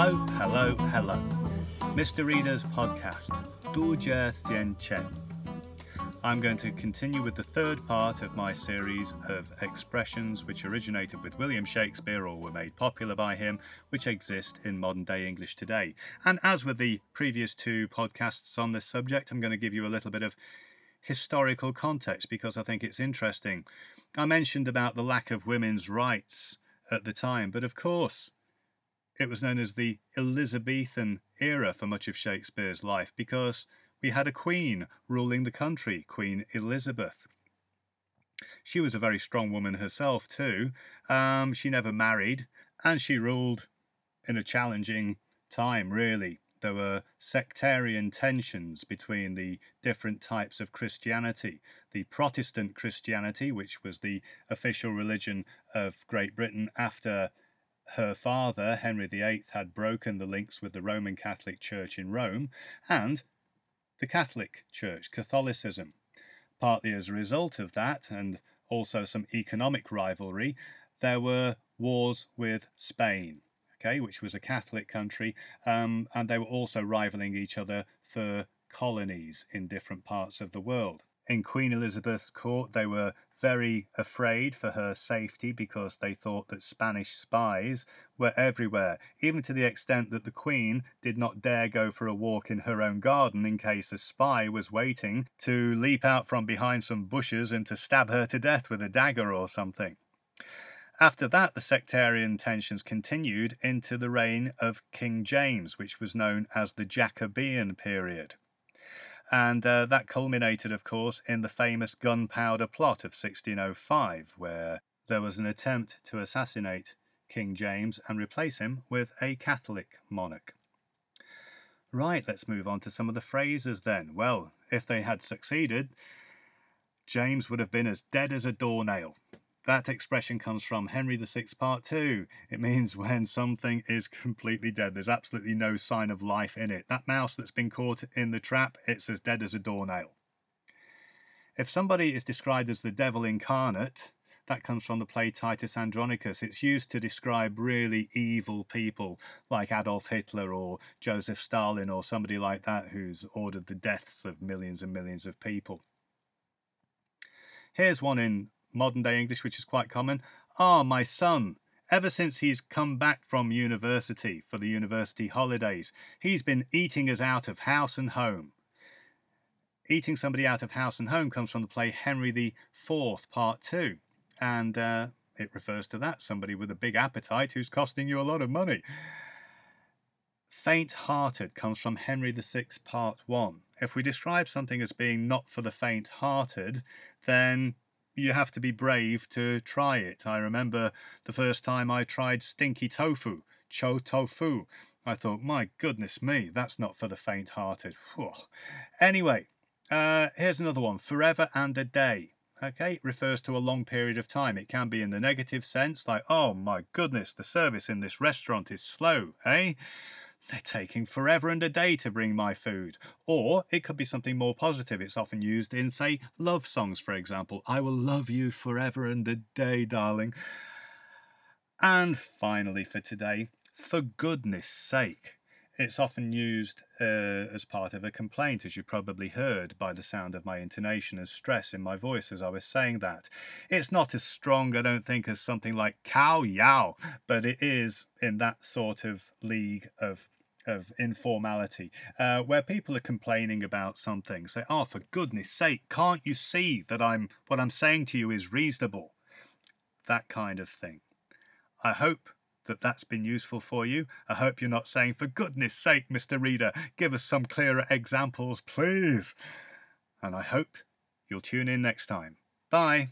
Hello, hello, hello. Mr. Reader's podcast, Dujia Sienchen. I'm going to continue with the third part of my series of expressions which originated with William Shakespeare or were made popular by him, which exist in modern day English today. And as with the previous two podcasts on this subject, I'm going to give you a little bit of historical context because I think it's interesting. I mentioned about the lack of women's rights at the time, but of course, it was known as the Elizabethan era for much of Shakespeare's life because we had a queen ruling the country, Queen Elizabeth. She was a very strong woman herself, too. Um, she never married, and she ruled in a challenging time, really. There were sectarian tensions between the different types of Christianity. The Protestant Christianity, which was the official religion of Great Britain after her father, Henry VIII, had broken the links with the Roman Catholic Church in Rome, and the Catholic Church, Catholicism. Partly as a result of that, and also some economic rivalry, there were wars with Spain, okay, which was a Catholic country, um, and they were also rivaling each other for colonies in different parts of the world. In Queen Elizabeth's court, they were very afraid for her safety because they thought that Spanish spies were everywhere, even to the extent that the Queen did not dare go for a walk in her own garden in case a spy was waiting to leap out from behind some bushes and to stab her to death with a dagger or something. After that, the sectarian tensions continued into the reign of King James, which was known as the Jacobean period. And uh, that culminated, of course, in the famous gunpowder plot of 1605, where there was an attempt to assassinate King James and replace him with a Catholic monarch. Right, let's move on to some of the phrases then. Well, if they had succeeded, James would have been as dead as a doornail. That expression comes from Henry VI, Part 2. It means when something is completely dead, there's absolutely no sign of life in it. That mouse that's been caught in the trap, it's as dead as a doornail. If somebody is described as the devil incarnate, that comes from the play Titus Andronicus. It's used to describe really evil people like Adolf Hitler or Joseph Stalin or somebody like that who's ordered the deaths of millions and millions of people. Here's one in modern day English, which is quite common. Ah, my son, ever since he's come back from university for the university holidays, he's been eating us out of house and home. Eating somebody out of house and home comes from the play Henry the Fourth, Part Two, and uh, it refers to that somebody with a big appetite who's costing you a lot of money. Faint hearted comes from Henry VI, Part 1. If we describe something as being not for the faint hearted, then you have to be brave to try it. I remember the first time I tried stinky tofu, cho tofu. I thought, my goodness me, that's not for the faint hearted. Anyway, uh, here's another one forever and a day. Okay, refers to a long period of time. It can be in the negative sense, like, oh my goodness, the service in this restaurant is slow, eh? They're taking forever and a day to bring my food. Or it could be something more positive. It's often used in, say, love songs, for example. I will love you forever and a day, darling. And finally, for today, for goodness sake. It's often used uh, as part of a complaint, as you probably heard by the sound of my intonation and stress in my voice as I was saying that. It's not as strong, I don't think, as something like cow yow, but it is in that sort of league of of informality uh, where people are complaining about something. Say oh for goodness sake can't you see that i'm what i'm saying to you is reasonable? That kind of thing. I hope that that's been useful for you. I hope you're not saying for goodness sake mr reader give us some clearer examples please. And i hope you'll tune in next time. Bye